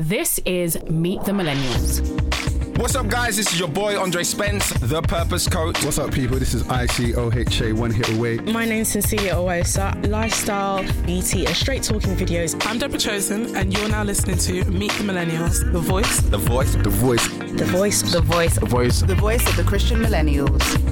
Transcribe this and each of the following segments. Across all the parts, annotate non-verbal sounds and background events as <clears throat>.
This is Meet the Millennials. What's up, guys? This is your boy Andre Spence, the Purpose Coach. What's up, people? This is ICOHA, one hit away. My name's Cecilia Owosa, lifestyle, beauty, and straight talking videos. I'm Deborah Chosen, and you're now listening to Meet the Millennials, the voice, The voice. The voice. The voice, The voice, The voice. the voice of the Christian millennials.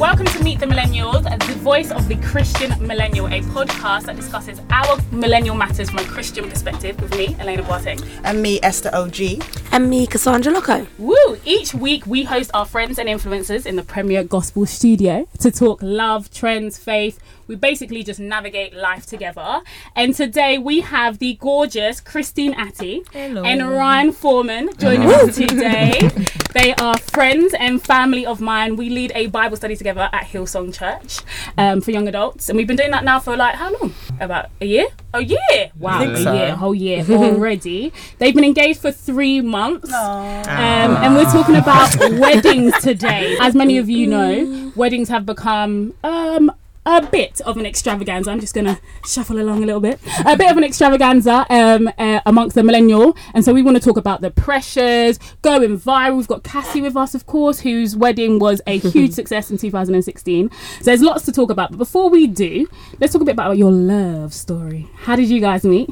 Welcome to Meet the Millennials, the voice of the Christian millennial, a podcast that discusses our millennial matters from a Christian perspective with me, Elena Boateng. And me, Esther OG. And me, Cassandra Lokko. Woo! Each week we host our friends and influencers in the Premier Gospel Studio to talk love, trends, faith. We basically just navigate life together. And today we have the gorgeous Christine Atty and Ryan Foreman joining us today. they are friends and family of mine. We lead a Bible study together at Hillsong Church um, for young adults. And we've been doing that now for like how long? About a year? A year! Wow, a so. year, a whole year <laughs> already. They've been engaged for three months. Um, and we're talking about <laughs> weddings today. As many of you know, weddings have become um, a bit of an extravaganza. I'm just going to shuffle along a little bit. A bit of an extravaganza um, uh, amongst the millennial. And so we want to talk about the pressures, going viral. We've got Cassie with us, of course, whose wedding was a <laughs> huge success in 2016. So there's lots to talk about. But before we do, let's talk a bit about your love story. How did you guys meet?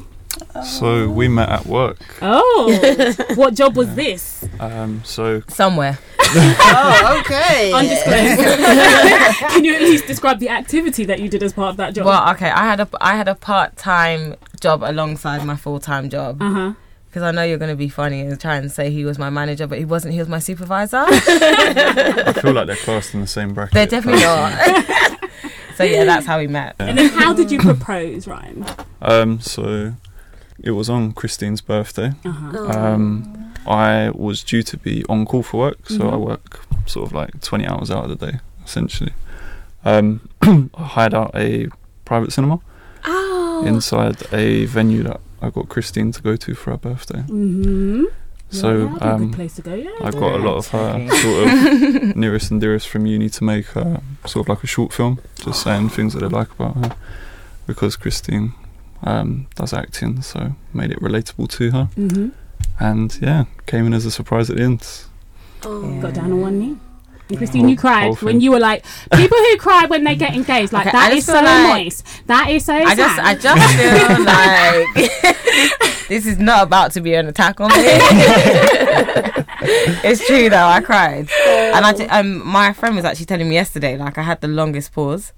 So we met at work. Oh, <laughs> what job was this? Um, so Somewhere. <laughs> oh, okay. Undisclosed. <laughs> Can you at least describe the activity that you did as part of that job? Well, okay, I had a I had a part time job alongside my full time job Uh huh. because I know you're going to be funny and try and say he was my manager, but he wasn't. He was my supervisor. I feel like they're classed in the same bracket. They're definitely not. so yeah, that's how we met. And then how did you propose, Ryan? Um, so it was on Christine's birthday. Uh-huh. Um, I was due to be on call for work, so I Mhm. work sort of like 20 hours out of the day, essentially. Um, <clears throat> I hired out a private cinema Oh. inside a venue that I got Christine to go to for her birthday. Mm-hmm. So yeah, that'd be a um, good place go. Yeah. I got a lot of her sort of <laughs> nearest and dearest from uni to make uh, sort of like a short film, just saying things that I like about her. Because Christine um, does acting, so made it relatable to her. Mm-hmm. And yeah, came in as a surprise at the end. Oh. Got down on one knee. And Christine, Whole- you cried when you were like, people who cry when they get engaged, like Okay, that I is just so like- nice. That is so I just. I just <laughs> feel like <laughs> this is not about to be an attack on me. <laughs> it's true though. I cried, and I di- um my friend was actually telling me yesterday like I had the longest pause,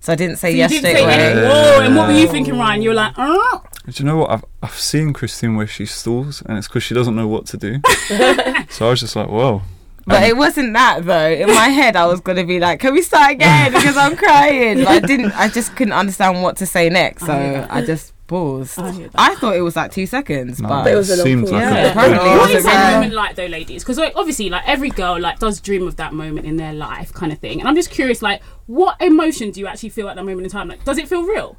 so I didn't say So you yes didn't say away. Whoa! And what were you thinking, Ryan? You were like, oh. Do you know what? I've, I've seen Christine where she stalls, and it's because she doesn't know what to do. <laughs> so I was just like, whoa. But it wasn't that though. In my head, I was gonna be like, "Can we start again?" <laughs> Because I'm crying. But I didn't. I just couldn't understand what to say next, so I hear that. I just paused. I. I thought it was like two seconds, No, but But it was a long seemed pause. like Yeah, a apparently good- it What was is a that very- moment like, though, ladies? Because like, obviously, like every girl like does dream of that moment in their life, kind of thing. And I'm just curious, like, what emotion do you actually feel at that moment in time? Like, does it feel real?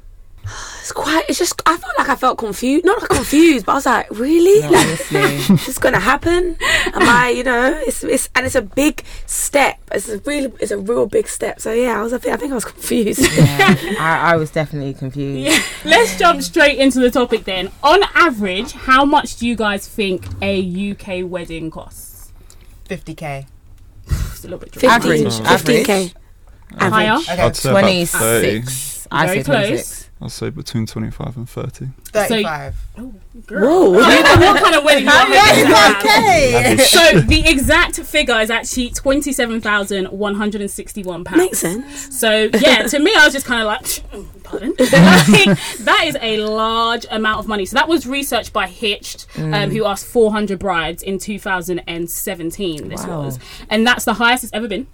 It's quite. It's just. I felt like I felt confused. Not like confused, but I was like, really? No, like, honestly. <laughs> is this gonna happen? Am I? You know, it's it's and it's a big step. It's a really. It's a real big step. So yeah, I was. I think, I think I was confused. Yeah, <laughs> I, I was definitely confused. Yeah. Let's jump straight into the topic then. On average, how much do you guys think a UK wedding costs? 50k. It's a little bit dramatic. Average, Fifteen k. Higher? Average. Okay. I'd say about 30. 26. I Very say close. 26. I'd say between 25 and 30. 35. Oh, Whoa. what kind of wedding you want me to have? okay. So the exact figure is actually twenty-seven thousand one hundred and sixty-one pounds. Makes sense. So yeah, to me, I was just kind of like, "Mm, <laughs> pardon. Like, that is a large amount of money. So that was researched by Hitched, um, who asked 400 brides in 2017. This Wow. was, and that's the highest it's ever been,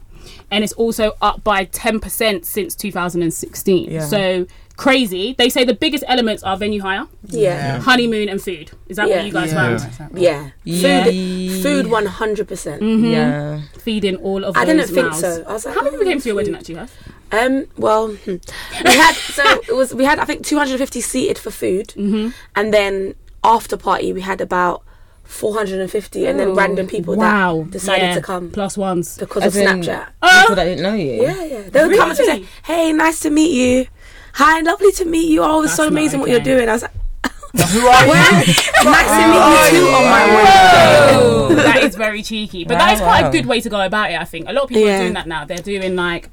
and it's also up by 10% since 2016. Yeah. So crazy. They say the biggest elements are venue hire, Yeah. honeymoon, and food. Is that Yeah. what you guys Yeah. found? Yeah. Yeah. Food. Food. One hundred percent. Mhm. Yeah. Feeding all of I those didn't think mouths. so. I was like, How many oh, people came to your wedding actually, Huff? Um. Well, <laughs> we had so it was we had I think 250 seated for food, Mm-hmm. and then after party we had about 450, and then random people Wow. that decided Yeah. to come Plus ones. because As of in- Snapchat. People that didn't know you. Yeah, yeah. They would come up to me and say, "Hey, nice to meet you. Hi, lovely to meet you. Oh, it's so That's not amazing what you're okay. doing." I was like, Who are <laughs> you? Maximilian two on my Oh, that is very cheeky. But that is quite Wow. a good way to go about it, I think. A lot of people Yeah. are doing that now. They're doing like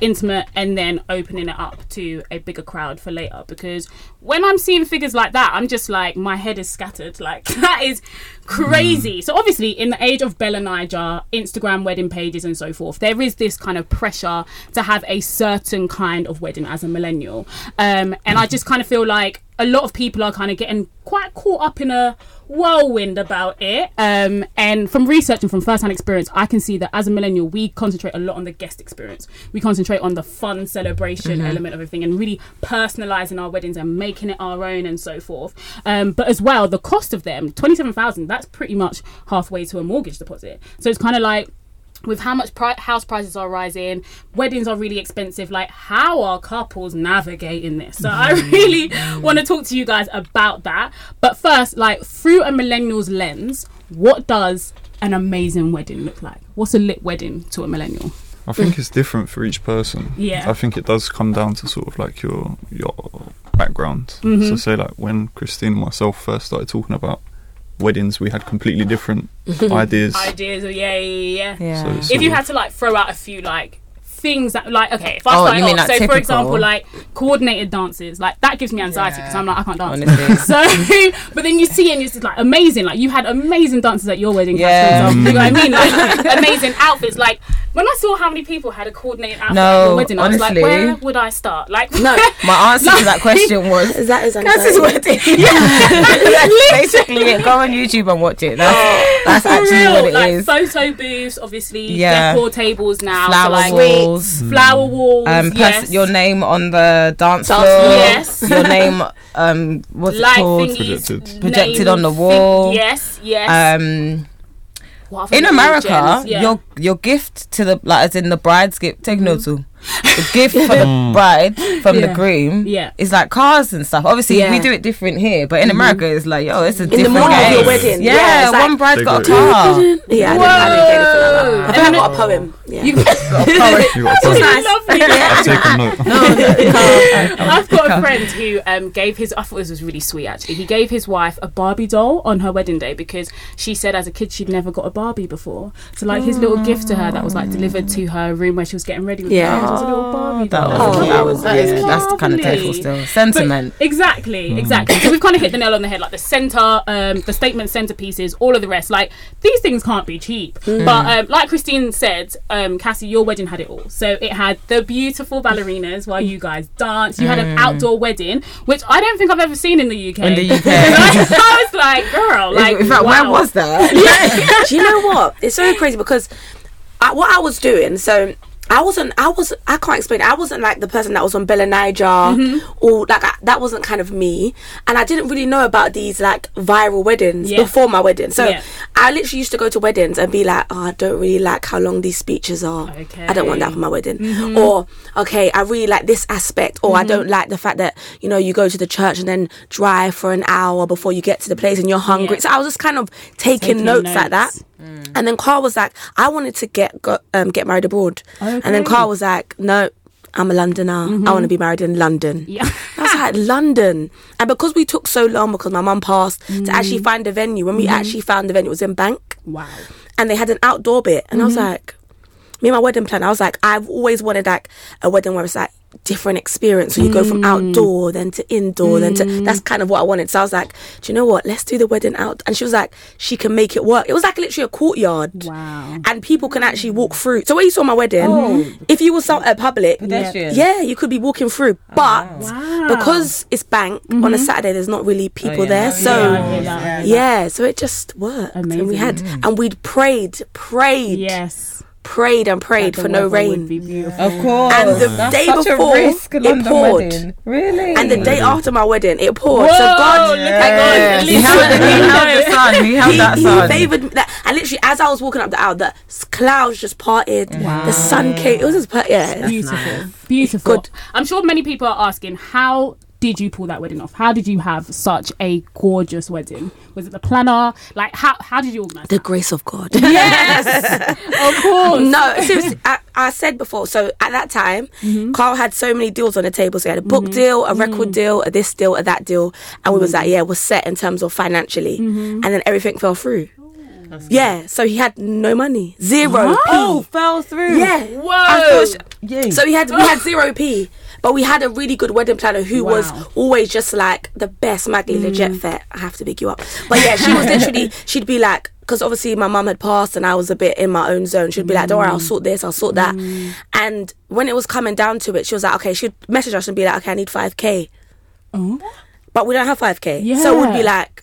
intimate and then opening it up to a bigger crowd for later because when I'm seeing figures like that, I'm just like my head is scattered. <laughs> Like that is crazy. So obviously in the age of BellaNaija, Instagram wedding pages and so forth, there is this kind of pressure to have a certain kind of wedding as a millennial. Um, and I just kind of feel like a lot of people are kind of getting quite caught up in a whirlwind about it. Um, and from research and from first-hand experience, I can see that as a millennial, we concentrate a lot on the guest experience. We concentrate on the fun celebration element of everything and really personalizing our weddings and making it our own and so forth. Um, but as well, the cost of them, twenty-seven thousand, that's pretty much halfway to a mortgage deposit. So it's kind of like with how much pri- house prices are rising, weddings are really expensive. Like, how are couples navigating this? So, I really want to talk to you guys about that. But first, like, through a millennial's lens, what does an amazing wedding look like? What's a lit wedding to a millennial? I think it's different for each person. Yeah. I think it does come down to sort of like your your background. Mm-hmm. So say like when Christine and myself first started talking about weddings, we had completely different <laughs> ideas. Ideas, of, yeah, yeah, yeah. Yeah. So it's If you had to like throw out a few like things that like okay if I Oh, start you off, mean, like, so for example like coordinated dances like that gives me anxiety because I'm like I can't dance <laughs> so <laughs> but then you see and it's just like amazing like you had amazing dances at your wedding Cass, Yeah. for example. you know what I mean like amazing outfits like when I saw how many people had a coordinated outfit at No, your wedding I was like where would I start like No, My <laughs> answer to that question <laughs> was that is Cass's anxiety. wedding. <laughs> That's basically it. Go on YouTube and watch it. That's, that's For actually real, what it like is. photo booths obviously Yeah. decor tables now so Flower like walls. flower walls Um, pers- yes. your name on the dance Dance floor. floor. Yes. Your name. Um, what's light it called? Projected. Projected name on the thing- wall. yes yes Um, What other in America. Yeah. your your gift to the like as in the bride's gift. Take note too. The gift for the bride from the groom Yeah. is like cars and stuff. Obviously, Yeah. we do it different here, but in America, it's like yo, it's a the different morning of your wedding, Yeah, yeah, like- one bride's They got a go- car. Yeah, I didn't, I didn't get anything like that. I think I got a poem. Yeah. <laughs> You- you got a nice. Lovely. <laughs> <laughs> I've taken note. I've got a friend who um, gave his. I thought this was really sweet. Actually, he gave his wife a Barbie doll on her wedding day because she said as a kid she'd never got a Barbie before. So like his little gift to her that was like delivered to her room where she was getting ready with Yeah. The was a little Barbie That was, Oh, that that was, was yeah, that's kind of Lovely. tasteful still. But- Sentiment. exactly, exactly. So we've kind of hit the nail on the head, like the center, um, the statement centerpieces, all of the rest. Like these things can't be cheap. But um, like Christine said, um, Cassie, your wedding had it all. So it had the beautiful ballerinas while you guys danced. You had an outdoor wedding, which I don't think I've ever seen in the UK. In the UK. <laughs> I was like, girl, like, in fact, wow. where was that? <laughs> Do you know what? It's so crazy because I, what I was doing, so I wasn't, I was, I can't explain. it. I wasn't like the person that was on BellaNaija, Mm-hmm. or like I, that wasn't kind of me. And I didn't really know about these like viral weddings Yeah. before my wedding. So Yeah. I literally used to go to weddings and be like, oh, I don't really like how long these speeches are. Okay. I don't want that for my wedding. Mm-hmm. Or okay, I really like this aspect, or I don't like the fact that you know you go to the church and then drive for an hour before you get to the place and you're hungry. Yeah. So I was just kind of taking, Taking notes, like that. Notes. And then Carl was like, I wanted to get go, um, get married abroad. Oh, and then Carl was like, No, I'm a Londoner. I mm-hmm. want to be married in London. Yeah. I was like, <laughs> London. And because we took so long because my mum passed to mm. actually find a venue, when we mm-hmm. actually found the venue, it was in Bank. Wow. And they had an outdoor bit. And I was mm-hmm. like, me and my wedding planner, I was like, I've always wanted like a wedding where it's like different experience. So you go from mm. outdoor then to indoor, then to that's mm. kind of what I wanted. So I was like, do you know what? Let's do the wedding out. And she was like, she can make it work. It was like literally a courtyard. Wow. And people can actually walk through. So when you saw my wedding, oh. if you was out at public, Pedestrian. yeah, you could be walking through. Oh, but Wow. because it's bank on a mm-hmm. Saturday, there's not really oh, people there. So I hear that, I hear that. yeah, so it just worked. And we had, and we'd prayed, prayed, Yes. Prayed and prayed for no rain. be beautiful. Of course. And the That's day before, risk, it London poured. wedding. Really? And the day after my wedding, it poured. Whoa, so God, look at God. He held, the, he held the sun. He held he, that he favored me. That, and literally, as I was walking up the aisle, the clouds just parted. The sun came. It was just, per- yeah. beautiful, beautiful. Good. I'm sure many people are asking how did you pull that wedding off? How did you have such a gorgeous wedding? Was it the planner? Like how how did you organize? The grace of God. <laughs> Yes, of course. no, seriously, I, I said before. So at that time, Mm-hmm. Carl had so many deals on the table. So he had a book deal, a record Mm. deal, a this deal, a that deal, and we was like, yeah, we're set in terms of financially, Mm-hmm. and then everything fell through. Yeah, so he had no money, zero Oh, p. fell through. Yeah, Whoa. Yay. So he had we had zero p, but we had a really good wedding planner who was always just like the best Maggie mm. legit fit. I have to big you up, but yeah, she was <laughs> literally she'd be like because obviously my mum had passed and I was a bit in my own zone. She'd be like, "Don't worry, I'll mm. sort this, I'll sort that." Mm. And when it was coming down to it, she was like, "Okay," she'd message us and be like, "Okay, I need five k," oh. but we don't have five k, yeah. so we'd be like.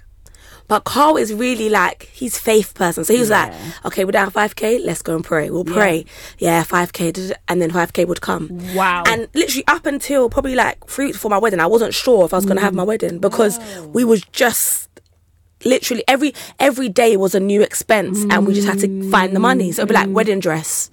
But Carl is really like he's faith person, so he was like, "Okay, we're down five k. Let's go and pray. We'll pray. Yeah, five k, and then five k would come. Wow. And literally up until probably like three weeks before my wedding, I wasn't sure if I was going to have my mm. wedding because we was just literally every every day was a new expense, and we just had to find the money. So it'd be like mm. wedding dress.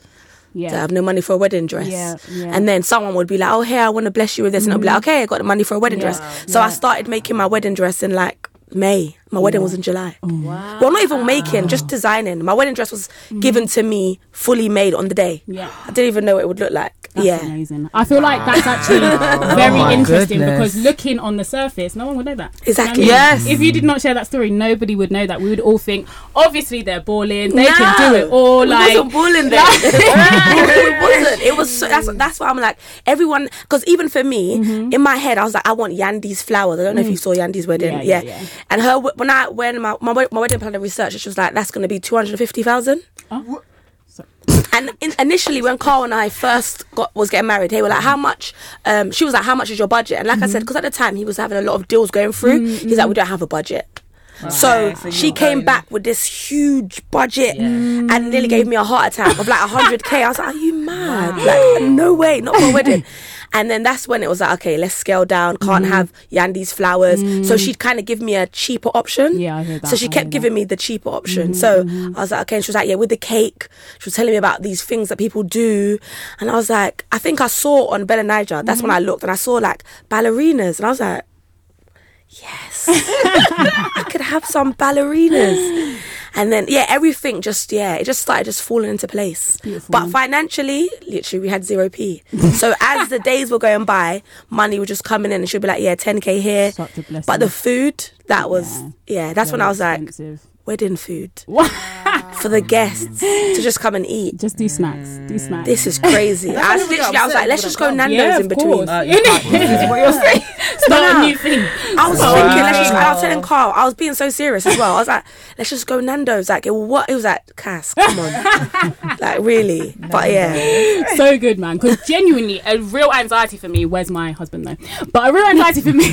yeah. So I have no money for a wedding dress. Yeah, yeah. And then someone would be like, "Oh, hey, I want to bless you with this," and I'd be like, mm. "Okay, I got the money for a wedding dress." So I started making my wedding dress in like May. My wedding was in July. Wow. Well, not even making, just designing. My wedding dress was mm. given to me fully made on the day. Yeah. I didn't even know what it would look like. That's yeah. amazing. I feel like that's actually <laughs> very oh my interesting goodness. because looking on the surface, no one would know that. Exactly. You know I mean? Yes. If you did not share that story, nobody would know that. We would all think, obviously they're balling, they No. can do it all. We Like, <laughs> wasn't balling there. it <laughs> wasn't. It was. So, that's that's why I'm like everyone. Because even for me, mm-hmm. in my head, I was like, I want Yandy's flowers. I don't know if mm. you saw Yandy's wedding. Yeah, Yeah, yeah, yeah. And her when I when my my, my wedding planner researched, she was like, that's going to be two hundred fifty thousand. Oh. And in, initially, when Carl and I first got was getting married, they were like, "How much?" Um, she was like, "How much is your budget?" And like I said, because at the time he was having a lot of deals going through, he's like, "We don't have a budget." So, so she came going- back with this huge budget and nearly gave me a heart attack of like 100k. I was like, Are you mad? Like, no way, not for a wedding. <laughs> And then that's when it was like, Okay, let's scale down. Can't mm-hmm. have Yandy's flowers. So mm. she'd kind of give me a cheaper option. Yeah, I hear that, So she I kept giving me the cheaper option. Mm-hmm. So mm-hmm. I was like, Okay. And she was like, Yeah, with the cake. She was telling me about these things that people do. And I was like, I think I saw on BellaNaija, that's when I looked and I saw like ballerinas. And I was like, yes, <laughs> I could have some ballerinas. And then yeah, everything just yeah, it just started just falling into place. Beautiful, but man. financially, literally, we had zero p. <laughs> so as the days were going by, money was just coming in, and she'd be like, yeah, ten k here. Such a blessing. But the food, that was yeah, that's when I was like, Expensive. Wedding food for the guests to just come and eat. Just do snacks. Do snacks. This is crazy. <laughs> I was literally, I was like, let's just go Nando's yeah, in of between. course. Uh, you can't- this is what you're saying. Start a new thing. I was thinking, let's just. I was telling Carl, I was being so serious as well. I was like, let's just go Nando's. Like, it, what? It was like, Cass, come on, <laughs> like really. But yeah, so good, man. Because genuinely, a real anxiety for me. Where's my husband though? But a real anxiety for me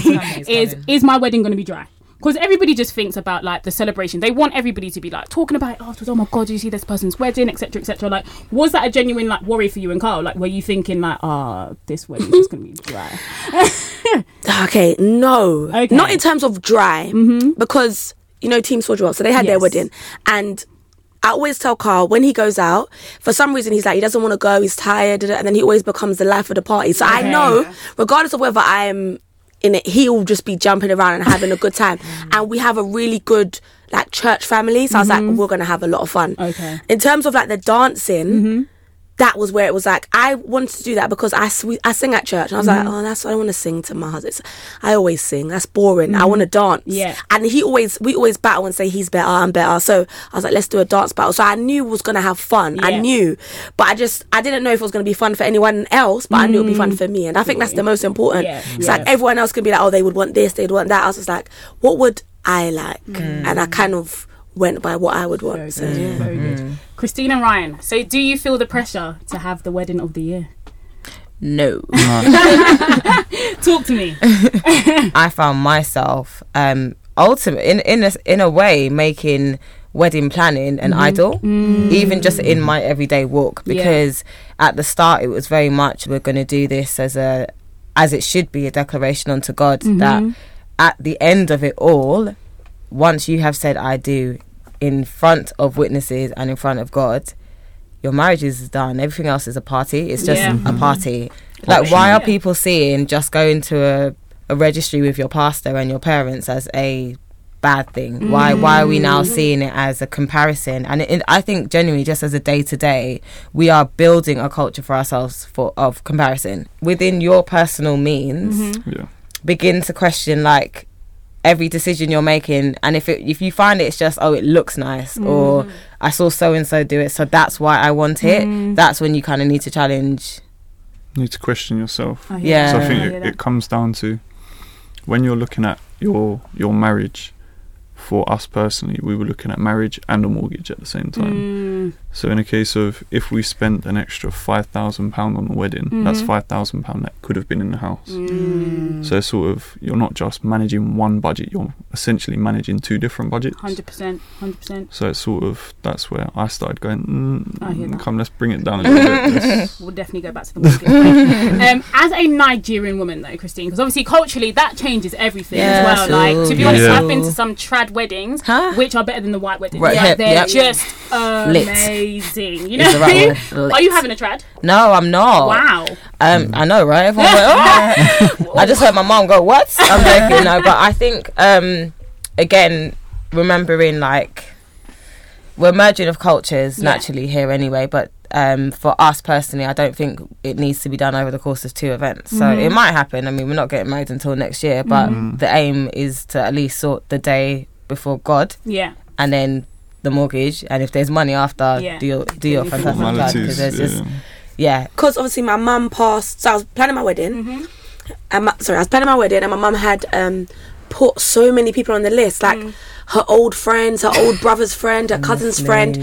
is is my wedding going to be dry? Because everybody just thinks about like the celebration. They want everybody to be like talking about it afterwards. Oh my god, do you see this person's wedding, etc., etc. Like, was that a genuine like worry for you and Carl? Like, were you thinking like, ah, this wedding's just going to be dry? <laughs> okay, no, Okay. not in terms of dry, because you know Team Soldier Well, so they had their wedding, and I always tell Carl when he goes out, for some reason he's like he doesn't want to go, he's tired, and then he always becomes the life of the party. So I know, regardless of whether I'm in it, he'll just be jumping around and having a good time, mm. and we have a really good like church family. So I was like, mm-hmm. we're gonna have a lot of fun. Okay. In terms of like the dancing. Mm-hmm. That was where it was like I wanted to do that because I sw- I sing at church and I was Mm-hmm. like, oh, that's what I want to sing to my husband. I always sing. That's boring. I want to dance. Mm-hmm. Yeah. And he always, we always battle and say he's better, I'm better. So I was like, let's do a dance battle. So I knew was gonna have fun. Yeah. I knew, but I just, I didn't know if it was gonna be fun for anyone else. But I knew it'd be fun for me, and I think that's the most important. Yeah, It's yeah. like everyone else could be like, oh, they would want this, they'd want that. I was just like, what would I like? Mm. And I kind of went by what I would want. Very So good. yeah. Very good. Mm-hmm. Christine and Ryan. So, do you feel the pressure to have the wedding of the year? No. <laughs> Talk to me. <laughs> I found myself um ultimate in in a, in a way making wedding planning an mm-hmm. idol mm. even just in my everyday walk Yeah. because at the start it was very much we're going to do this as a as it should be a declaration unto God mm-hmm. that at the end of it all once you have said I do in front of witnesses and in front of God your marriage is done everything else is a party it's just Yeah. a party like why are people seeing just going to a a registry with your pastor and your parents as a bad thing. Why why are we now Mm. seeing it as a comparison? And it, it- I think genuinely, just as a day to day, we are building a culture for ourselves for of comparison within your personal means. Mm-hmm. Yeah. Begin to question like every decision you're making, and if it if you find it, it's just oh it looks nice or I saw so and so do it, so that's why I want it. Mm. That's when you kind of need to challenge. You need to question yourself. Yeah. So I think hear it, it comes down to when you're looking at your your marriage. For us personally, we were looking at marriage and a mortgage at the same time. Mm, So in a case of if we spent an extra five thousand pound on the wedding, that's Mhm. five thousand pound that could have been in the house. mm, So sort of you're not just managing one budget, you're essentially managing two different budgets. 100%. 100%. So it's sort of that's where I started going. I hear Mm, that. come, let's bring it down a little bit. <laughs> We'll definitely go back to the mortgage. <laughs> um, as a Nigerian woman, though, Christine, because obviously culturally that changes everything as Yes, well. Like to be honest, yeah. I've been to some trad weddings, Huh? which are better than the white weddings. Right, Yeah, yep, they're yep. just Lit. amazing. You Is the right know? Are you having a trad? No, I'm not. Wow. Um, I know, right? Everyone went, "Oh!" <laughs> I just heard my mom go, "What?" I'm joking, no, but I think um, again, remembering like we're merging of cultures Yeah. naturally here anyway, but um, for us personally, I don't think it needs to be done over the course of two events. So Mhm. it might happen. I mean, we're not getting married until next year, but Mm-hmm. the aim is to at least sort the day before God, Yeah. and then the mortgage, and if there's money after, Yeah. do your do your fantastic plan because there's Yeah. just yeah. because obviously my mum passed. So I was planning my wedding, Mhm. and my, sorry, I was planning my wedding, and my mum had um, put so many people on the list, like Mm. her old friends, her old brother's friend, her cousin's friend,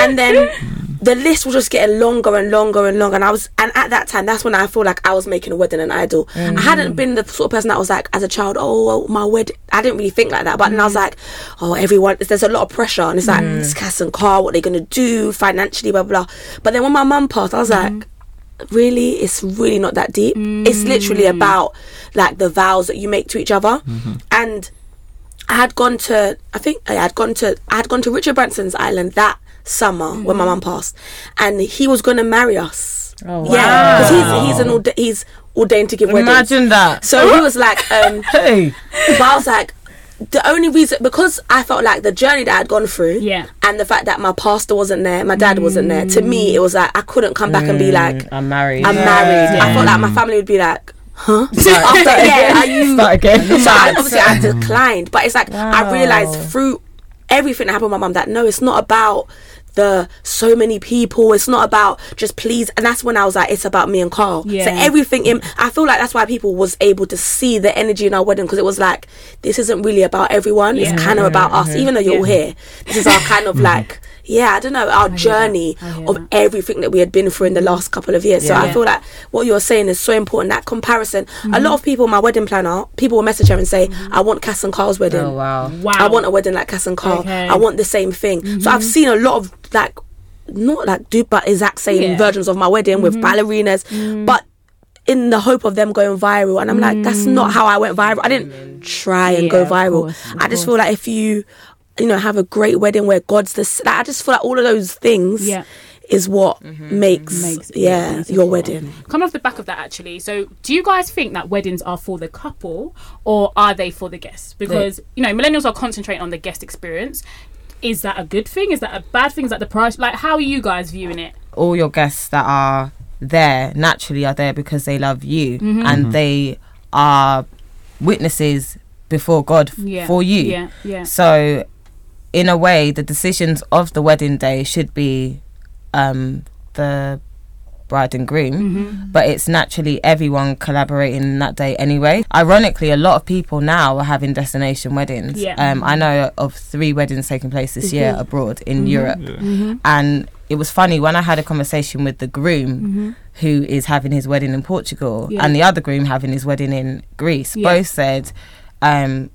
and then <laughs> the list was just getting longer and longer and longer. And I was, and at that time, that's when I feel like I was making a wedding an idol. I hadn't mm. been the sort of person that was like, as a child, oh, my wedding. I didn't really think like that, but then I was like, oh, everyone, there's a lot of pressure, and it's like, mm. it's Cass and Carl, what they're gonna do financially, blah blah. blah. But then when my mum passed, I was like mm. Really it's really not that deep. It's literally mm. about like the vows that you make to each other. Mm-hmm. And i had gone to i think i had gone to i had gone to richard branson's island that summer when my mm. mum passed. And he was going to marry us. Oh, yeah because he's he's an he's ordained to give weddings. Imagine that. so he was like um <laughs> Hey. but i was like the only reason because I felt like the journey that I'd gone through, Yeah. and the fact that my pastor wasn't there, my dad wasn't there. To me, it was like I couldn't come back and be mm, like, I'm married. I'm married. I felt like my family would be like, huh? <laughs> So after, yeah, are you? <laughs> Start again. So I, obviously I declined, but it's like I realized through everything that happened with my mum that no, it's not about the so many people. It's not about just please. And that's when I was like, it's about me and Carl. Yeah. So everything in, I feel like that's why people was able to see the energy in our wedding because it was like this isn't really about everyone. Yeah. It's kind of about us, even though you're all here. This is our kind of <laughs> like. Yeah, I don't know our journey of that. everything that we had been through in the last couple of years. So Yeah. I feel like what you're saying is so important. That comparison. A lot of people, my wedding planner, people will message her and say, "I want Cass and Carl's wedding. Oh wow. Wow. I want a wedding like Cass and Carl. Okay. I want the same thing." So I've seen a lot of like, not like dupe, but exact same Yeah. Mm-hmm. versions of my wedding with ballerinas, but. In the hope of them going viral, and I'm like, that's not how I went viral. I didn't try and Yeah, go viral. course, I just feel like if you, you know, have a great wedding where God's the, like, I just feel like all of those things Yeah. is what makes, Makes yeah beautiful. your wedding. Coming off the back of that, actually, so do you guys think that weddings are for the couple or are they for the guests? Because you know, millennials are concentrating on the guest experience. Is that a good thing? Is that a bad thing? Is that the price? Like, how are you guys viewing it? all your guests that are there naturally are there because they love you Mm-hmm. and they are witnesses before God f- Yeah, for you. yeah, yeah. So, in a way, the decisions of the wedding day should be um, the bride and groom, Mm-hmm. but it's naturally everyone collaborating that day anyway. Ironically, a lot of people now are having destination weddings. Yeah. Um, I know of three weddings taking place this year abroad in Europe, Yeah. and it was funny when I had a conversation with the groom who is having his wedding in Portugal Mm-hmm. Yeah. and the other groom having his wedding in Greece. Yeah. Both said, um,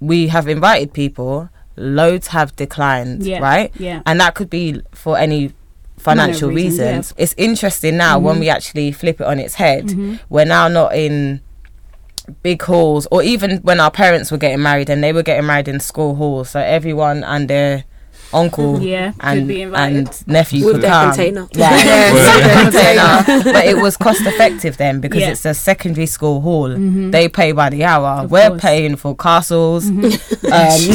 "We have invited people." Loads have declined, Yeah, right? yeah. and that could be for any financial reasons, reasons. It's interesting now Mm-hmm. when we actually flip it on its head. We're now not in big halls, or even when our parents were getting married and they were getting married in school halls, so everyone and their uncle Yeah, and and nephew With could their come. container. Yeah, yeah, <laughs> container. But it was cost effective then because Yeah. it's a secondary school hall. Mhm. They pay by the hour. Of we're course. paying for castles. Um, <laughs> you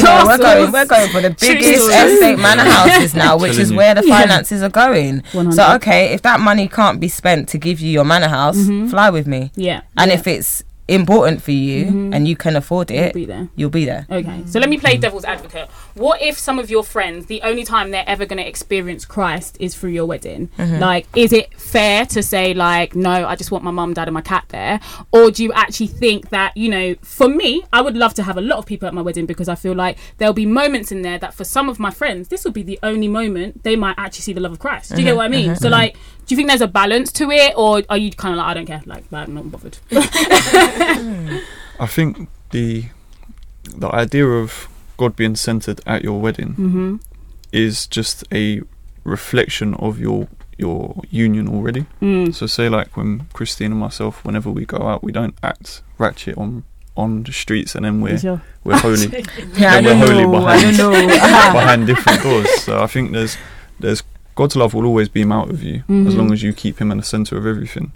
know, we're going we're going for the biggest story. estate manor houses now, which is where the Yeah. finances are going. 100. So okay, if that money can't be spent to give you your manor house, Mhm. fly with me. Yeah. And yeah. if it's important for you Mhm. and you can afford You'll it, be there. you'll be there. Okay, so let me play devil's advocate. What if some of your friends, the only time they're ever going to experience Christ is through your wedding? Mhm. Like, is it fair to say, like, no, I just want my mum, dad, and my cat there? Or do you actually think that, you know, for me, I would love to have a lot of people at my wedding because I feel like there'll be moments in there that for some of my friends, this will be the only moment they might actually see the love of Christ. Do you get Mhm, what I mean? mhm, So, mhm. like, do you think there's a balance to it, or are you kind of like, I don't care, like, I'm not bothered? <laughs> I think the the idea of God being centered at your wedding Mhm. is just a reflection of your your union already. Mm. So say like when Christine and myself, whenever we go out, we don't act ratchet on on the streets, and then we're Sure. we're holy. <laughs> <laughs> Yeah, I then we're don't holy know, behind I don't know. <laughs> behind different doors. So I think there's there's God's love will always beam out of you as Mhm. long as you keep Him in the center of everything.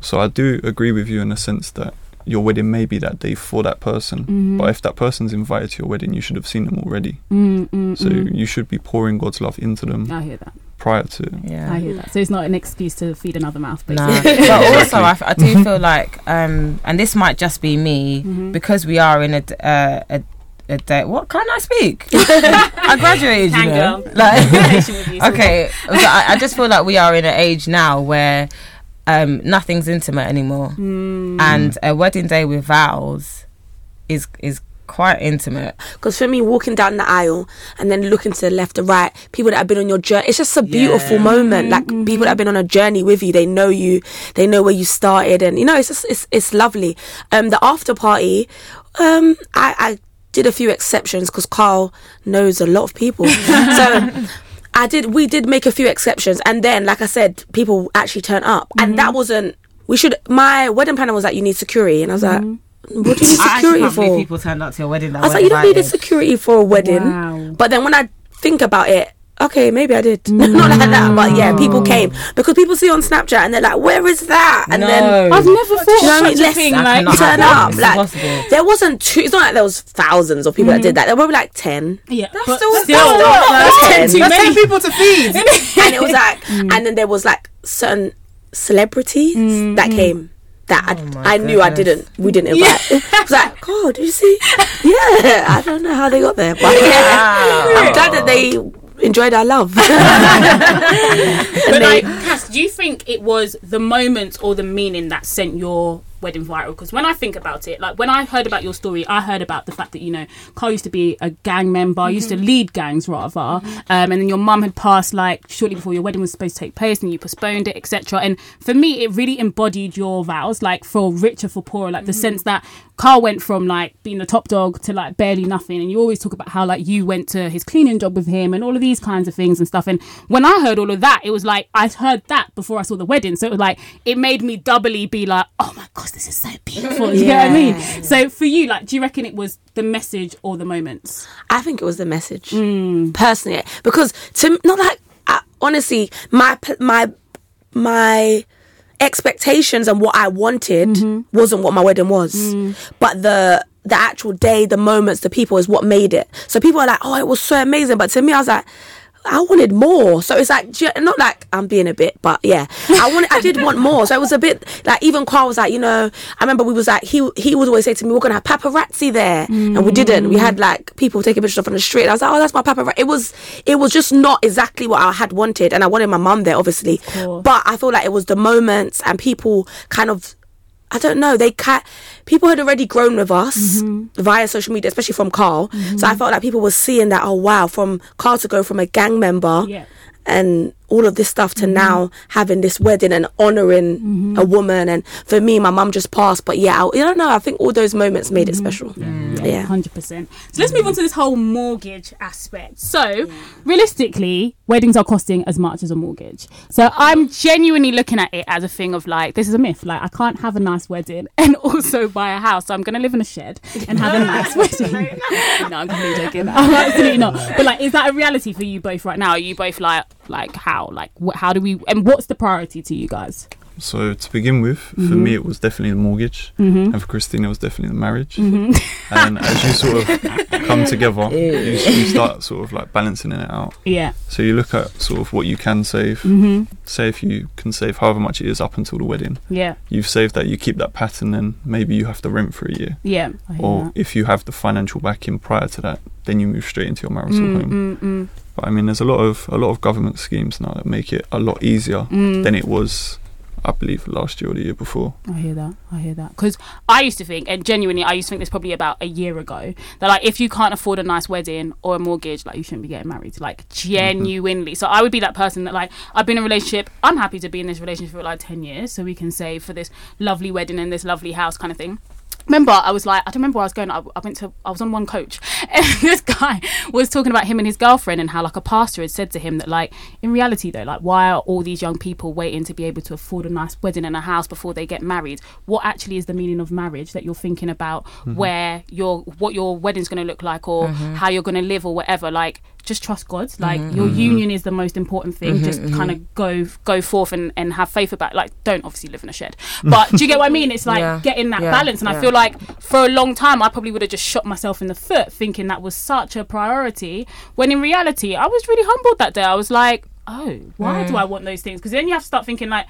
So I do agree with you in the sense that your wedding may be that day for that person, Mhm. but if that person's invited to your wedding, you should have seen them already. Mm, mm, So you should be pouring God's love into them I hear that. prior to. Yeah. I hear that. So it's not an excuse to feed another mouth, Nah. basically. but also, I, <laughs> f- I do feel like, um, and this might just be me, Mhm. because we are in a d- uh, a a day. What can I speak? <laughs> I graduated, you know. girl. Like, Patient with you, so- <laughs> okay, so I, I just feel like we are in an age now where um, nothing's intimate anymore, Mm. and a wedding day with vows is is quite intimate. Because for me, walking down the aisle and then looking to the left or right, people that have been on your journey, it's just a beautiful Yeah. moment. Like people that have been on a journey with you, they know you, they know where you started, and you know, it's just it's it's lovely. Um, the after party, um, I I did a few exceptions because Carl knows a lot of people, <laughs> so. I did. We did make a few exceptions, and then, like I said, people actually turn up, and mm-hmm. that wasn't. We should. My wedding planner was like, "You need security," and I was like, mm-hmm. "What do you <laughs> need security for?" people turned up to your wedding. That I was like, you don't need a security for a wedding. Wow. But then when I think about it, okay, maybe I did. <laughs> Not like that, but yeah, people came because people see on Snapchat and they're like, "Where is that?" And then I've never thought Do you know what I of mean? such a thing. Like, turn up. It's Like impossible. there wasn't two. It's not like there was thousands of people that did mm-hmm. that. There were probably like ten. yeah, That's but still, still, still that's Ten. ten too That's many. ten people to feed. <laughs> and it was like, mm. and then there was like certain celebrities mm-hmm. that came. That Oh I, I knew I didn't. We didn't invite. I was <laughs> like, God, do you see? Yeah, I don't know how they got there, but yeah, I'm glad that they enjoyed our love. <laughs> <laughs> But And like, Cass, do you think it was the moment or the meaning that sent your wedding viral? Because when I think about it, like when I heard about your story, I heard about the fact that you know Carl used to be a gang member, used to lead gangs rather, um, and then your mum had passed like shortly before your wedding was supposed to take place, and you postponed it, etc. And for me, it really embodied your vows, like for richer, for poorer, like the sense that Carl went from like being the top dog to like barely nothing, and you always talk about how like you went to his cleaning job with him and all of these kinds of things and stuff. And when I heard all of that, it was like I heard that before I saw the wedding, so it was like it made me doubly be like, oh my gosh, this is so <laughs> beautiful. You know what I mean? So for you, like, do you reckon it was the message or the moments? I think it was the message mm. personally because to not like I, honestly my my my expectations and what I wanted mm-hmm. wasn't what my wedding was, mm. but the the actual day, the moments, the people is what made it. So people are like, "Oh, it was so amazing," but to me, I was like. I wanted more, so it's like not like I'm being a bit, but yeah, I wanted, I did want more. So it was a bit like even Carl was like, you know, I remember we was like he he would always say to me, we're gonna have paparazzi there, and we didn't. We had like people taking pictures off on the street. And I was like, oh, that's my paparazzi. It was it was just not exactly what I had wanted, and I wanted my mum there, obviously. But I feel like it was the moments and people kind of. I don't know. They ca- people had already grown with us mm-hmm. via social media, especially from Carl. So I mm-hmm. felt like people were seeing that. Oh wow, from Carl to go from a gang member Yeah. and all of this stuff to mm-hmm. now having this wedding and honoring mm-hmm. a woman. And for me, my mum just passed, but yeah, I, I don't know. I think all those moments made it mm-hmm. special. Yeah. hundred percent. So let's move on to this whole mortgage aspect. So realistically, weddings are costing as much as a mortgage. So I'm genuinely looking at it as a thing of like this is a myth. Like I can't have a nice wedding <laughs> and also buy a house, so I'm going to live in a shed and have a <laughs> nice wedding. no, I'm completely joking. <laughs> I'm absolutely not. But like, is that a reality for you both right now? Are you both like, like how, like, wh- how do we, and what's the priority to you guys? So to begin with, for Mhm. me it was definitely the mortgage, Mhm. and for Christine it was definitely the marriage. Mhm. And as you sort of <laughs> come together, you, you start sort of like balancing it out. Yeah. So you look at sort of what you can save. Mhm. Say if you can save however much it is up until the wedding. Yeah. You've saved that. You keep that pattern. and maybe you have to rent for a year. Yeah, Or that. if you have the financial backing prior to that, then you move straight into your marital Mm, home. mm, mm. But I mean, there's a lot of a lot of government schemes now that make it a lot easier Mm. than it was, I believe, last year or the year before. I hear that. I hear that. Because I used to think, and genuinely, I used to think this probably about a year ago, that like if you can't afford a nice wedding or a mortgage, like you shouldn't be getting married. Like genuinely. So I would be that person that like I've been in a relationship. I'm happy to be in this relationship for like ten years, so we can save for this lovely wedding and this lovely house kind of thing. Remember, I was like, I don't remember where I was going. I, I went to, I was on one coach, <laughs> and this guy was talking about him and his girlfriend, and how like a pastor had said to him that like in reality though, like why are all these young people waiting to be able to afford a nice wedding and a house before they get married? What actually is the meaning of marriage that you're thinking about? Mhm. Where your what your wedding's going to look like, or Mhm. how you're going to live, or whatever. Like just trust God. Like Mhm. your union is the most important thing. Mhm, just mhm. kind of go go forth and, and have faith about. Like don't obviously live in a shed, <laughs> but do you get what I mean? It's like Yeah. getting that Yeah. balance, and I feel like for a long time I probably would have just shot myself in the foot thinking that was such a priority. When in reality, I was really humbled that day. I was like, oh, why Mm. do I want those things? Because then you have to start thinking like.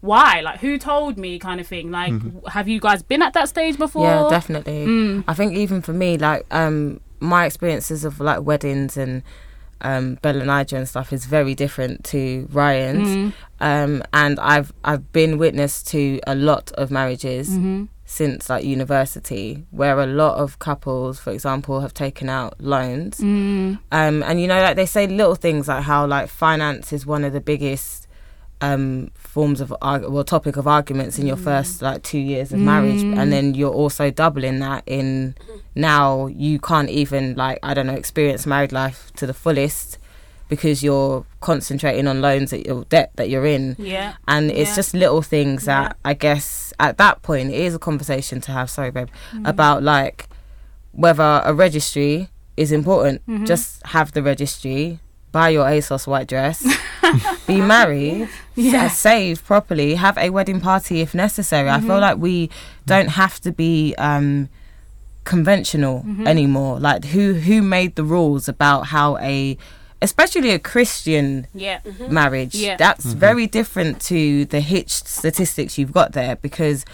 Why? Like, who told me? Kind of thing. Like, Mhm. have you guys been at that stage before? Yeah, definitely. Mm. I think even for me, like um, my experiences of like weddings and um, BellaNaija and stuff is very different to Ryan's. Mm. Um, and I've I've been witness to a lot of marriages Mhm. since like university, where a lot of couples, for example, have taken out loans. Mm. Um, and you know, like they say little things like how like finance is one of the biggest um forms of arg- well topic of arguments in your first like two years of marriage Mm. and then you're also doubling that in now you can't even like i don't know experience married life to the fullest because you're concentrating on loans that your debt that you're in Yeah. and it's Yeah. just little things that i guess at that point it is a conversation to have sorry babe Mm. about like whether a registry is important Mhm. just have the registry buy your asos white dress <laughs> be <laughs> married Yeah. s- save properly have a wedding party if necessary i feel Mhm. like we don't have to be um conventional Mhm. anymore like who who made the rules about how a especially a christian Yeah. marriage Yeah. that's Mhm. very different to the hitched statistics you've got there because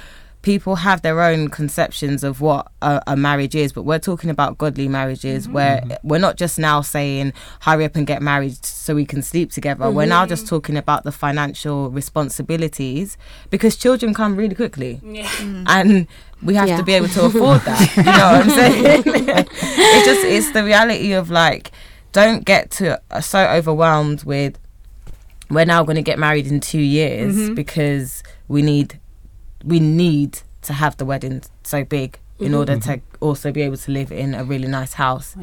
people have their own conceptions of what a, a marriage is but we're talking about godly marriages where we're not just now saying hurry up and get married so we can sleep together. We're now just talking about the financial responsibilities because children come really quickly. And we have Yeah. to be able to afford that. <laughs> You know what i'm saying? It just it's the reality of like don't get to uh, so overwhelmed with we're now going to get married in two years Mhm. because we need we need to have the wedding so big in Mhm. order to also be able to live in a really nice house.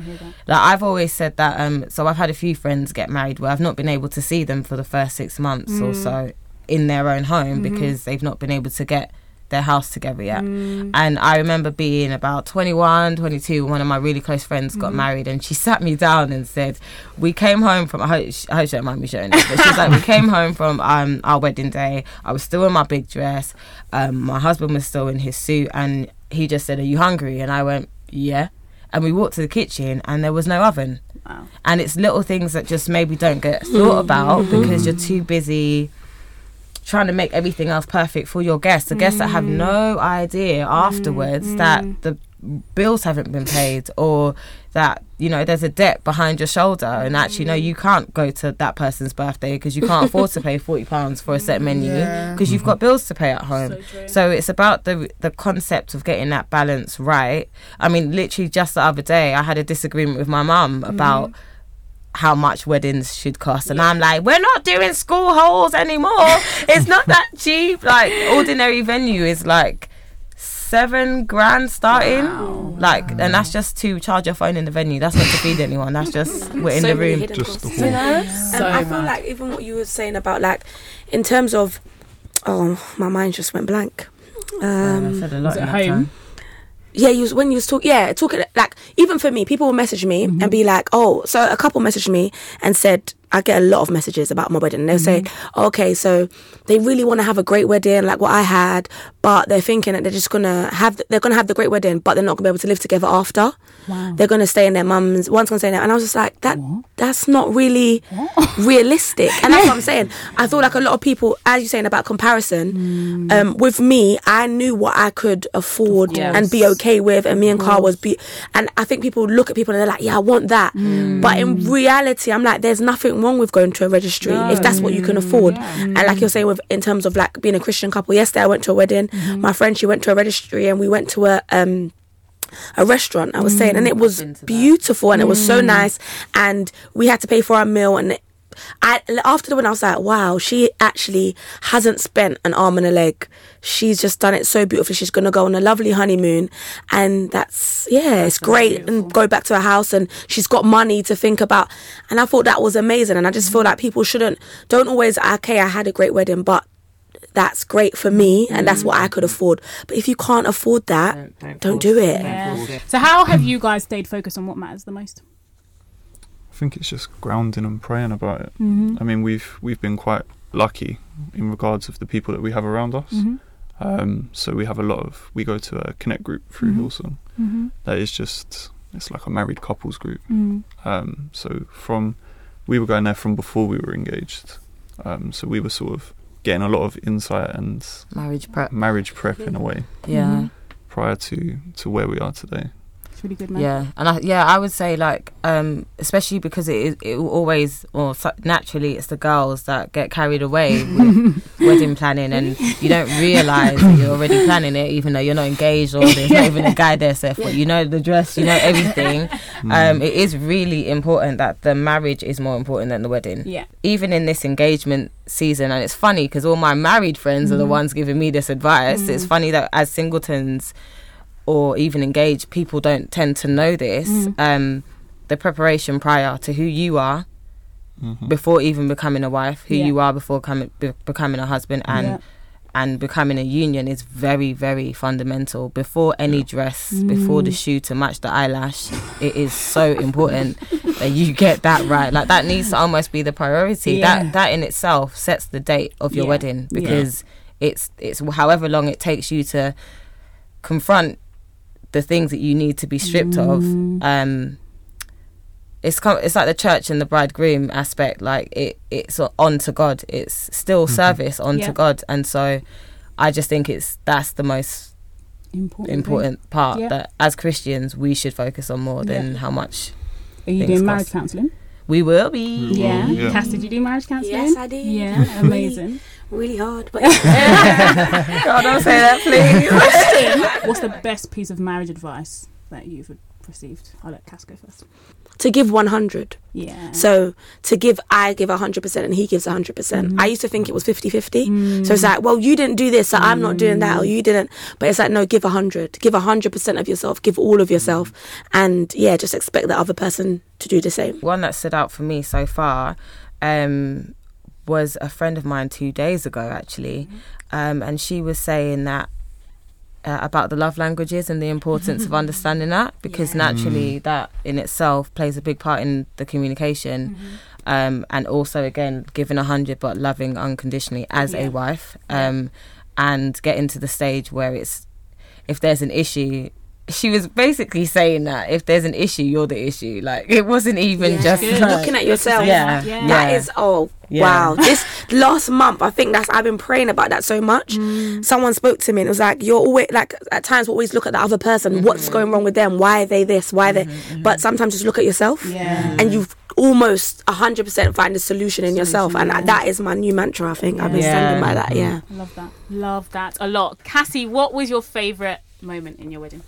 Like I've always said that. Um, so I've had a few friends get married where I've not been able to see them for the first six months or Mm. so in their own home Mhm. because they've not been able to get their house together yet. Mm. And I remember being about 21, 22, one of my really close friends got Mhm. married and she sat me down and said, we came home from, I hope, I hope she don't mind me showing it, but she's like, we <laughs> came home from um, our wedding day. I was still in my big dress. Um, my husband was still in his suit and he just said, are you hungry? And I went, yeah. And we walked to the kitchen and there was no oven. Wow. And it's little things that just maybe don't get thought about Mhm. because you're too busy trying to make everything else perfect for your guests. The guests that have Mm. no idea afterwards Mm. that the bills haven't been paid or that you know there's a debt behind your shoulder and actually no you can't go to that person's birthday because you can't afford to pay <laughs> 40 pounds for a set menu Yeah. because you've got bills to pay at home So so it's about the the concept of getting that balance right i mean literally just the other day i had a disagreement with my mum about how much weddings should cost. And i'm like we're not doing school halls anymore. <laughs> It's not that cheap. Like ordinary venue is like seven grand starting. Like and that's just to charge your phone in the venue. That's not to feed anyone. That's just <laughs> we're in So the room. hidden costs. You know? and So I feel mad. like even what you were saying about like in terms of oh my mind just went blank. Um, I've said a lot Was it in that home? Yeah, you was when you was talking, yeah, talking like even for me, people will message me Mm-hmm. and be like, oh, so a couple messaged me and said. I get a lot of messages about my wedding. They'll say, Mm-hmm. okay, so they really want to have a great wedding, like what I had, but they're thinking that they're just gonna have, they're gonna have the great wedding, but they're not gonna be able to live together after. Wow. They're gonna stay in their mum's. One's gonna stay in there, and I was just like, that, that's not really <laughs> realistic. And that's what I'm <laughs> saying. I feel like a lot of people, as you're saying about comparison, Mm. um, with me, I knew what I could afford Yes. and be okay with, and me and Carl was be. And I think people look at people and they're like, yeah, I want that. But in reality, I'm like, there's nothing wrong with going to a registry if that's what you can afford. And like you're saying, with in terms of like being a Christian couple, yesterday I went to a wedding. Mm-hmm. My friend, she went to a registry, and we went to a um a restaurant. I was saying, and it mm, was to that. beautiful, and it was so mm. nice. And we had to pay for our meal, and I after the wedding, I was like, wow, she actually hasn't spent an arm and a leg. She's just done it so beautifully. She's gonna go on a lovely honeymoon, and that's yeah, it's great. And go back to her house, and she's got money to think about. And I thought that was amazing. And I just feel like people shouldn't don't always okay. I had a great wedding, but that's great for me, and that's what I could afford. But if you can't afford that, don't, do it. Yeah. So how have you guys stayed focused on what matters the most? I think it's just grounding and praying about it. Mm-hmm. I mean, we've we've been quite lucky in regards of the people that we have around us. Mm-hmm. Um, so we have a lot of. We go to a connect group through Mhm. Hillsong. Mm-hmm. That is just it's like a married couples group. Mm-hmm. Um, so from we were going there from before we were engaged. Um, so we were sort of getting a lot of insight and Marriage prep. marriage prep in a way Yeah. Prior to to where we are today. It's really good, man. Yeah, and I, yeah, I would say like, um, especially because it is, it will always, or so- naturally, it's the girls that get carried away <laughs> with wedding planning, and you don't realise that you're already planning it, even though you're not engaged or there's not even a guy there, Seth. But you know the dress, you know everything. Um, it is really important that the marriage is more important than the wedding. Yeah. Even in this engagement season, and it's funny because all my married friends are the ones giving me this advice. It's funny that as singletons or even engaged, people don't tend to know this. Um, the preparation prior to who you are Mhm. before even becoming a wife, who Yeah. you are before coming, be- becoming a husband, and Yeah. and becoming a union is very very fundamental. Before any dress, before the shoe to match the eyelash, it is so important that you get that right. Like that needs to almost be the priority. Yeah. That that in itself sets the date of your Yeah. wedding Yeah. because it's it's however long it takes you to confront the things that you need to be stripped of. Mm. Um, it's com- it's like the church and the bridegroom aspect. Like it, it's on to God. It's still service on Yeah. to God, and so I just think it's that's the most Important. important part Yeah. that as Christians we should focus on more than Yeah. how much Are you doing marriage cost. counselling? we will be. Yeah. Yeah. Cass, did you do marriage counselling? Yes, I did. Yeah, <laughs> amazing. Really hard, but <laughs> <laughs> God, don't say that, please. <laughs> What's the best piece of marriage advice that you've received? I'll let Cass go first. to give 100. Yeah. So to give, I give 100% and he gives 100%. Mm-hmm. I used to think it was 50 50. Mm. So it's like, well, you didn't do this, so I'm not doing that, or you didn't. But it's like, no, give 100. Give 100% of yourself. Give all of yourself. And yeah, just expect the other person to do the same. One that stood out for me so far um, was a friend of mine two days ago, actually, um, and she was saying that. Uh, about the love languages and the importance of <laughs> understanding that because naturally that in itself plays a big part in the communication um, and also again giving a hundred but loving unconditionally as Yeah. a wife um, and getting to the stage where it's if there's an issue she was basically saying that if there's an issue you're the issue like it wasn't even Yeah. just like- Looking at yourself. yeah, Yeah. That yeah. is oh Yeah. wow. This last month, I think that's I've been praying about that so much. Mm. Someone spoke to me and it was like, "You're always like at times we always look at the other person. What's Mm-hmm. going wrong with them? Why are they this? Why are they?" But sometimes just look at yourself, Yeah. and you've almost hundred percent find a solution in yourself. And that is my new mantra. I think I've been Yeah. standing by that. Yeah. Love that. Love that a lot. Cassie, what was your favourite moment in your wedding?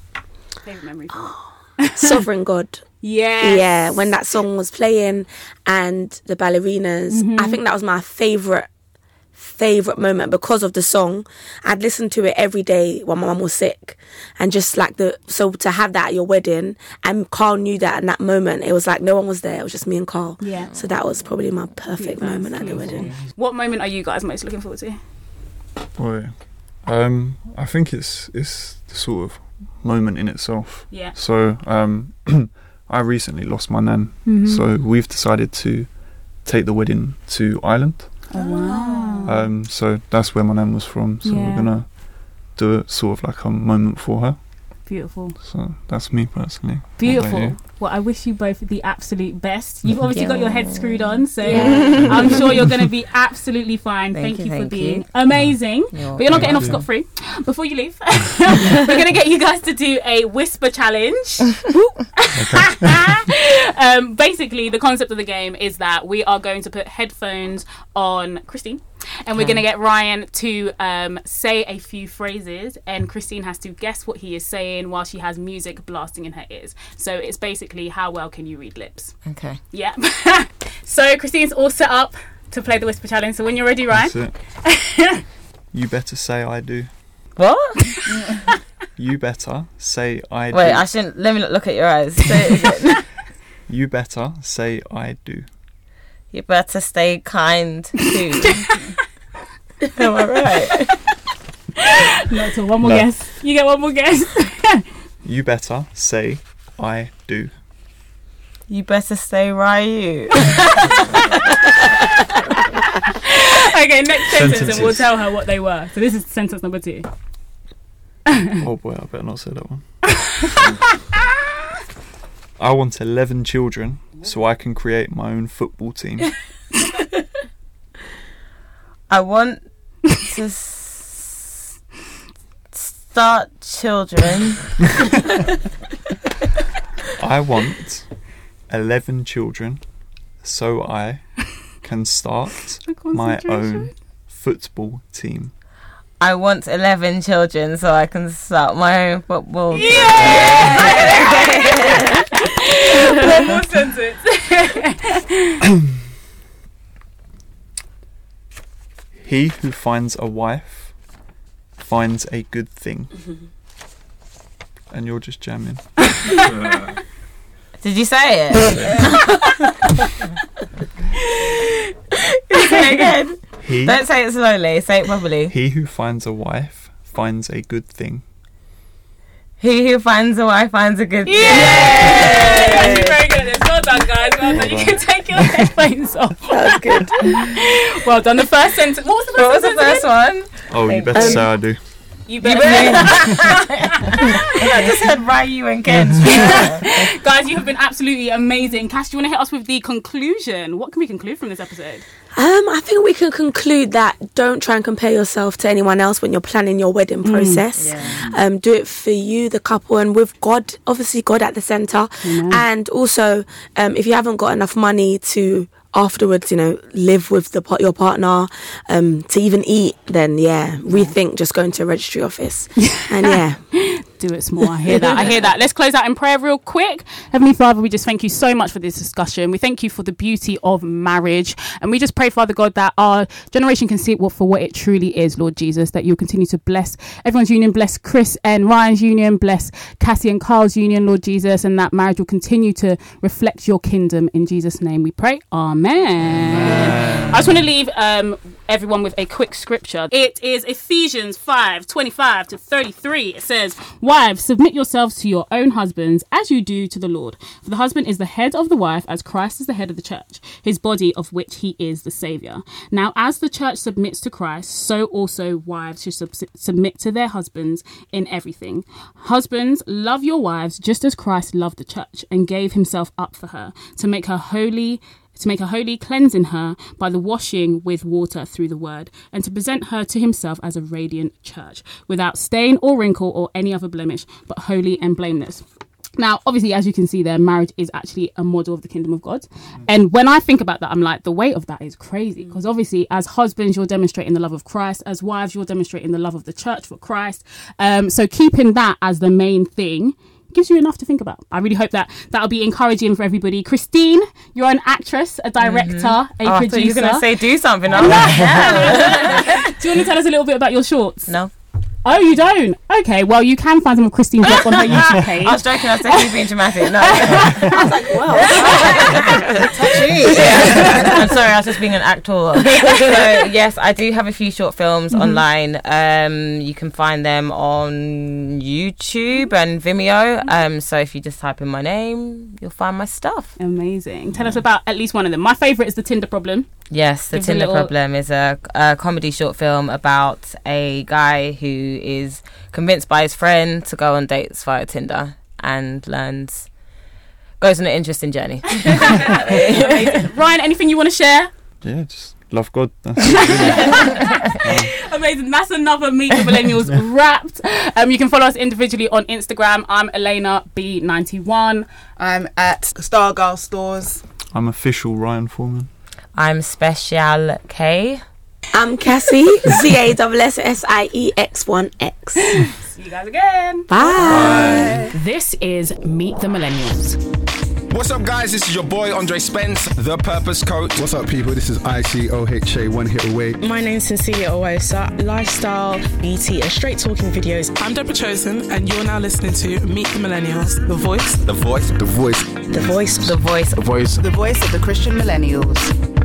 Favourite memory? from? <gasps> Sovereign God. Yeah. Yeah, when that song was playing and the ballerinas, Mm-hmm. I think that was my favorite favorite moment because of the song. I'd listen to it every day when my mum was sick, and just like the so to have that at your wedding, and Carl knew that in that moment, it was like no one was there. It was just me and Carl. Yeah. So that was probably my perfect moment at the wedding. What moment are you guys most looking forward to? Boy, um, I think it's it's the sort of moment in itself. Yeah. So um, <clears throat> I recently lost my nan, Mhm. so we've decided to take the wedding to Ireland. Oh, wow. Um, so that's where my nan was from. So Yeah. we're gonna do it sort of like a moment for her. Beautiful. So that's me personally. Beautiful. Well, I wish you both the absolute best. You've obviously got your head screwed on, so Yeah. <laughs> I'm sure you're going to be <laughs> absolutely fine. Thank, Thank you, you, for being you. amazing. You're But you're not getting off scot free. Before you leave, <laughs> we're going to get you guys to do a whisper challenge. um, basically, the concept of the game is that we are going to put headphones on Christine, and we're Okay. going to get Ryan to um, say a few phrases, and Christine has to guess what he is saying while she has music blasting in her ears. So it's basically how well can you read lips? Okay. Yeah. <laughs> so Christine's all set up to play the whisper challenge. So when you're ready, Ryan. That's it. <laughs> you better say I do. What? <laughs> You better say I do. Wait, I shouldn't. Let me look- look at your eyes. Say it again. You better say I do. You better stay kind too. <laughs> Am I right? <laughs> No, so one more No. guess. You get one more guess. <laughs> You better say I do. You better stay Ryu. okay, next sentence, and we'll tell her what they were. So this is sentence number two. oh boy, I better not say that one. I want 11 children so I can create my own football team. <laughs> I want to s- start children. <laughs> I want 11 children so I can start <laughs> my own football team. I want 11 children so I can start my own football. One more sentence. He who finds a wife finds a good thing. And you're just jamming. Did you say it? say it again. He, Don't say it slowly. Say it properly. he who finds a wife finds a good thing. He who finds a wife finds a good. Yay! Very good. Well done, guys. Well done. You can take your <laughs> headphones off. That was good. Well done. The first sentence. What was the What first was the first one? Oh, you better say um, I do. You better. <laughs> <laughs> I just said Ryu and Ken. <laughs> Guys, you have been absolutely amazing. Cass, do you want to hit us with the conclusion? What can we conclude from this episode? Um, I think we can conclude that don't try and compare yourself to anyone else when you're planning your wedding process. Um, do it for you, the couple, and with God, obviously God at the center. And also, um, if you haven't got enough money to afterwards, you know, live with the your partner, um, to even eat, then yeah, rethink just going to a registry office. <laughs> and yeah, do it small. I hear that. I hear that. Let's close out in prayer real quick. Heavenly Father, we just thank you so much for this discussion. We thank you for the beauty of marriage. And we just pray, Father God, that our generation can see it for what it truly is, Lord Jesus, that you'll continue to bless everyone's union, bless Chris and Ryan's union, bless Cassie and Carl's union, Lord Jesus, and that marriage will continue to reflect your kingdom. In Jesus' name we pray. Amen. I just want to leave um, everyone with a quick scripture. It is Ephesians 5 25 to 33. It says, Wives, submit yourselves to your own husbands as you do to the Lord. For the husband is the head of the wife, as Christ is the head of the church, his body of which he is the Saviour. Now, as the church submits to Christ, so also wives should sub- submit to their husbands in everything. Husbands, love your wives just as Christ loved the church and gave himself up for her to make her holy to make her holy, cleansing her by the washing with water through the word, and to present her to himself as a radiant church, without stain or wrinkle or any other blemish, but holy and blameless. Now, obviously, as you can see there, marriage is actually a model of the kingdom of God. And when I think about that, I'm like, the weight of that is crazy. Because obviously, as husbands, you're demonstrating the love of Christ. As wives, you're demonstrating the love of the church for Christ. Um, so keeping that as the main thing gives you enough to think about. I really hope that that'll be encouraging for everybody. Christine, you're an actress, a director, mm-hmm. a Oh, I you're going to say do something. I'm like, <laughs> Do you want to tell us a little bit about your shorts? no. Oh, you don't? Okay, well, you can find some of Christine's work on her YouTube page. I was joking. I was definitely being dramatic. No. <laughs> I was like, <laughs> "Wow." <laughs> I'm sorry, I was just being an actor. so yes, I do have a few short films online. Um, you can find them on YouTube and Vimeo. Um, so if you just type in my name, you'll find my stuff. Amazing. Tell us about at least one of them. My favourite is the Tinder problem. Yes, The Give us a Tinder little- Problem is a, a comedy short film about a guy who is convinced by his friend to go on dates via Tinder and learns, goes on an interesting journey. <laughs> <laughs> Ryan, anything you want to share? Yeah, just love God. <laughs> That's. Amazing. That's another Meet the Millennials wrapped. Um, you can follow us individually on Instagram. I'm Elena B91. I'm at Stargirl Stores. I'm official Ryan Foreman. I'm Special K. I'm Cassie, <laughs> Z A S S I E X 1 X. See you guys again. Bye. This is Meet the Millennials. What's up, guys? This is your boy Andre Spence, the Purpose Coach. What's up, people? This is ICOHA, one hit away. My name's Cecilia Owosa, uh, lifestyle, beauty, and straight talking videos. I'm Deborah Chosen, and you're now listening to Meet the Millennials, the voice The voice. The voice. The voice. The voice The voice. The voice of the Christian millennials.